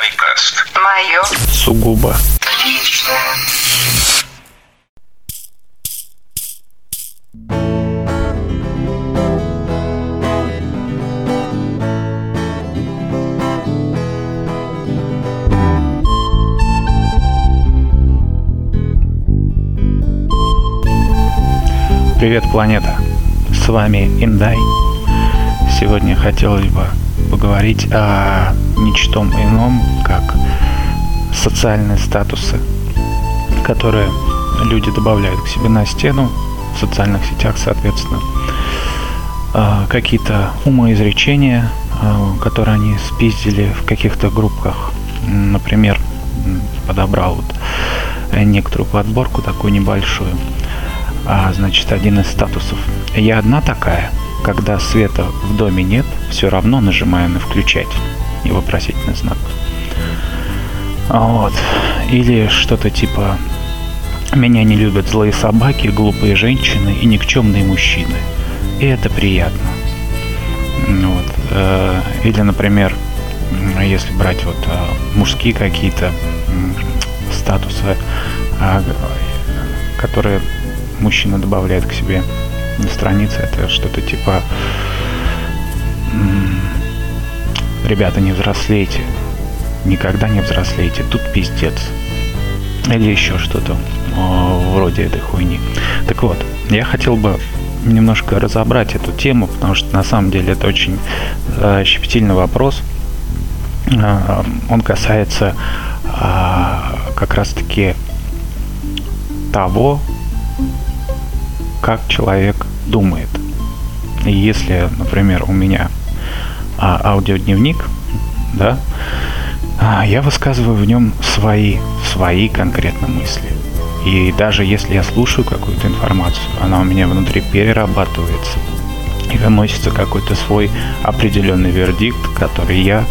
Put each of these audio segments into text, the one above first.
Дайкаст. Мое. Сугубо. Привет, планета! С вами Индай. Сегодня хотелось бы поговорить о ничтом ином, как социальные статусы, которые люди добавляют к себе на стену в социальных сетях, соответственно. А, какие-то умоизречения, а, которые они спиздили в каких-то группах. Например, подобрал вот некоторую подборку такую небольшую. А, значит, один из статусов. Я одна такая. Когда света в доме нет, все равно нажимаю на включать и вопросительный знак. Вот. Или что-то типа «Меня не любят злые собаки, глупые женщины и никчемные мужчины». И это приятно. Вот. Э, или, например, если брать вот э, мужские какие-то статусы, а, которые мужчина добавляет к себе на странице, это что-то типа ребята, не взрослейте, никогда не взрослейте, тут пиздец. Или еще что-то вроде этой хуйни. Так вот, я хотел бы немножко разобрать эту тему, потому что на самом деле это очень э, щепетильный вопрос. Э, он касается э, как раз-таки того, как человек думает. И если, например, у меня а, аудиодневник, да, а, я высказываю в нем свои, свои конкретно мысли. И даже если я слушаю какую-то информацию, она у меня внутри перерабатывается и выносится какой-то свой определенный вердикт, который я,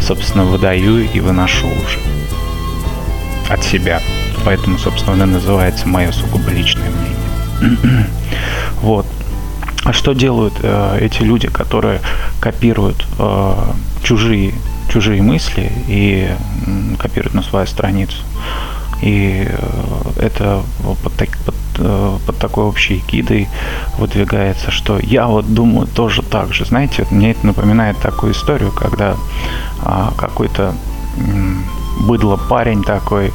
собственно, выдаю и выношу уже от себя. Поэтому, собственно, он называется мое сугубо личное мнение. вот. А что делают э, эти люди, которые копируют э, чужие, чужие мысли и э, копируют на свою страницу? И э, это под, так, под, э, под такой общей гидой выдвигается, что я вот думаю тоже так же. Знаете, вот мне это напоминает такую историю, когда э, какой-то э, быдло парень такой,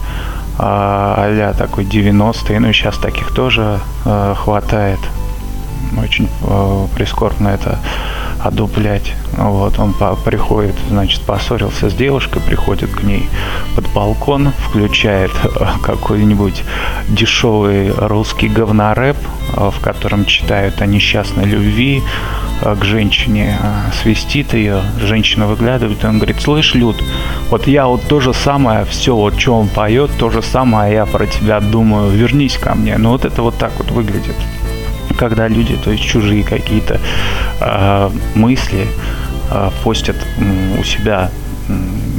а такой 90-й, ну и сейчас таких тоже э, хватает, очень э, прискорбно это одуплять. Вот, он по приходит, значит, поссорился с девушкой, приходит к ней под балкон, включает э, какой-нибудь дешевый русский говнорэп, э, в котором читают о несчастной любви э, к женщине, свистит ее, женщина выглядывает, и он говорит, слышь, Люд, вот я вот то же самое, все, вот что он поет, то же самое я про тебя думаю, вернись ко мне. Ну вот это вот так вот выглядит когда люди, то есть чужие какие-то э, мысли э, постят у себя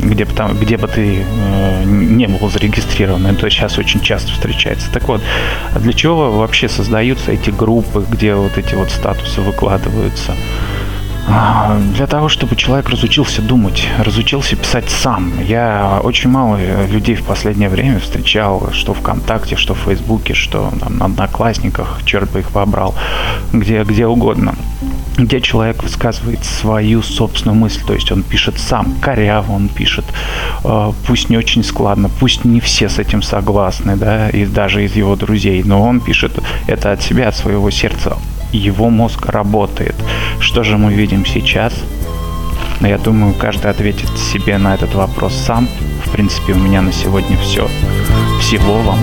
где бы, там, где бы ты э, не был зарегистрирован. Это сейчас очень часто встречается. Так вот, для чего вообще создаются эти группы, где вот эти вот статусы выкладываются? А, для того, чтобы человек разучился думать, разучился писать сам. Я очень мало людей в последнее время встречал, что ВКонтакте, что в Фейсбуке, что там, на Одноклассниках, черт бы их побрал, где, где угодно где человек высказывает свою собственную мысль, то есть он пишет сам, коряво он пишет, э, пусть не очень складно, пусть не все с этим согласны, да, и даже из его друзей, но он пишет это от себя, от своего сердца, его мозг работает. Что же мы видим сейчас? Я думаю, каждый ответит себе на этот вопрос сам. В принципе, у меня на сегодня все. Всего вам.